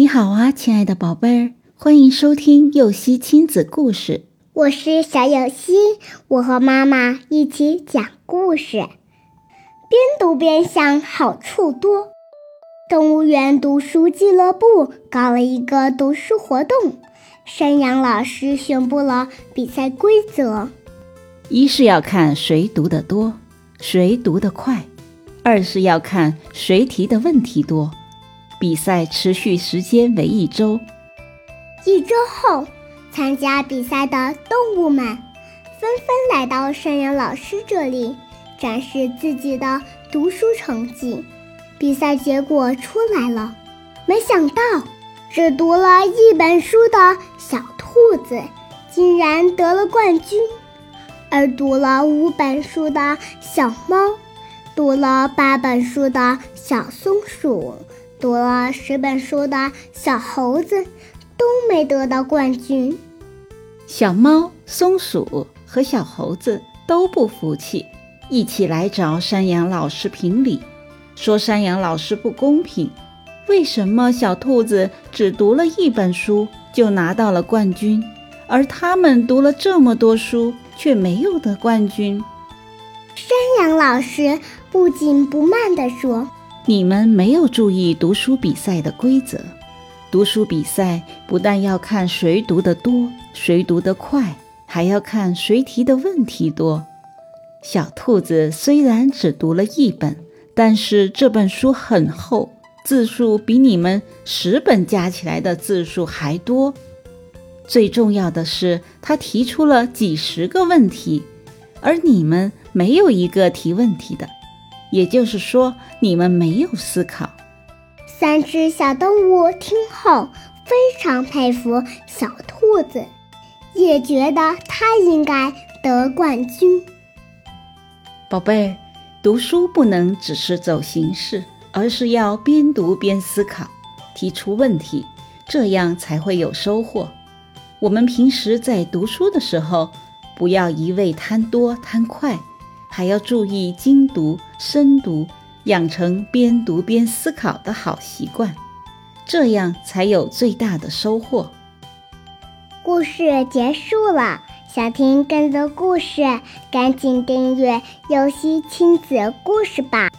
你好啊，亲爱的宝贝儿，欢迎收听幼熙亲子故事。我是小幼熙，我和妈妈一起讲故事，边读边想，好处多。动物园读书俱乐部搞了一个读书活动，山羊老师宣布了比赛规则：一是要看谁读得多，谁读得快；二是要看谁提的问题多。比赛持续时间为一周。一周后，参加比赛的动物们纷纷来到山羊老师这里，展示自己的读书成绩。比赛结果出来了，没想到只读了一本书的小兔子竟然得了冠军，而读了五本书的小猫，读了八本书的小松鼠。读了十本书的小猴子都没得到冠军，小猫、松鼠和小猴子都不服气，一起来找山羊老师评理，说山羊老师不公平。为什么小兔子只读了一本书就拿到了冠军，而他们读了这么多书却没有得冠军？山羊老师不紧不慢地说。你们没有注意读书比赛的规则。读书比赛不但要看谁读得多、谁读得快，还要看谁提的问题多。小兔子虽然只读了一本，但是这本书很厚，字数比你们十本加起来的字数还多。最重要的是，它提出了几十个问题，而你们没有一个提问题的。也就是说，你们没有思考。三只小动物听后非常佩服小兔子，也觉得它应该得冠军。宝贝，读书不能只是走形式，而是要边读边思考，提出问题，这样才会有收获。我们平时在读书的时候，不要一味贪多贪快。还要注意精读、深读，养成边读边思考的好习惯，这样才有最大的收获。故事结束了，想听更多故事，赶紧订阅“游戏亲子故事”吧。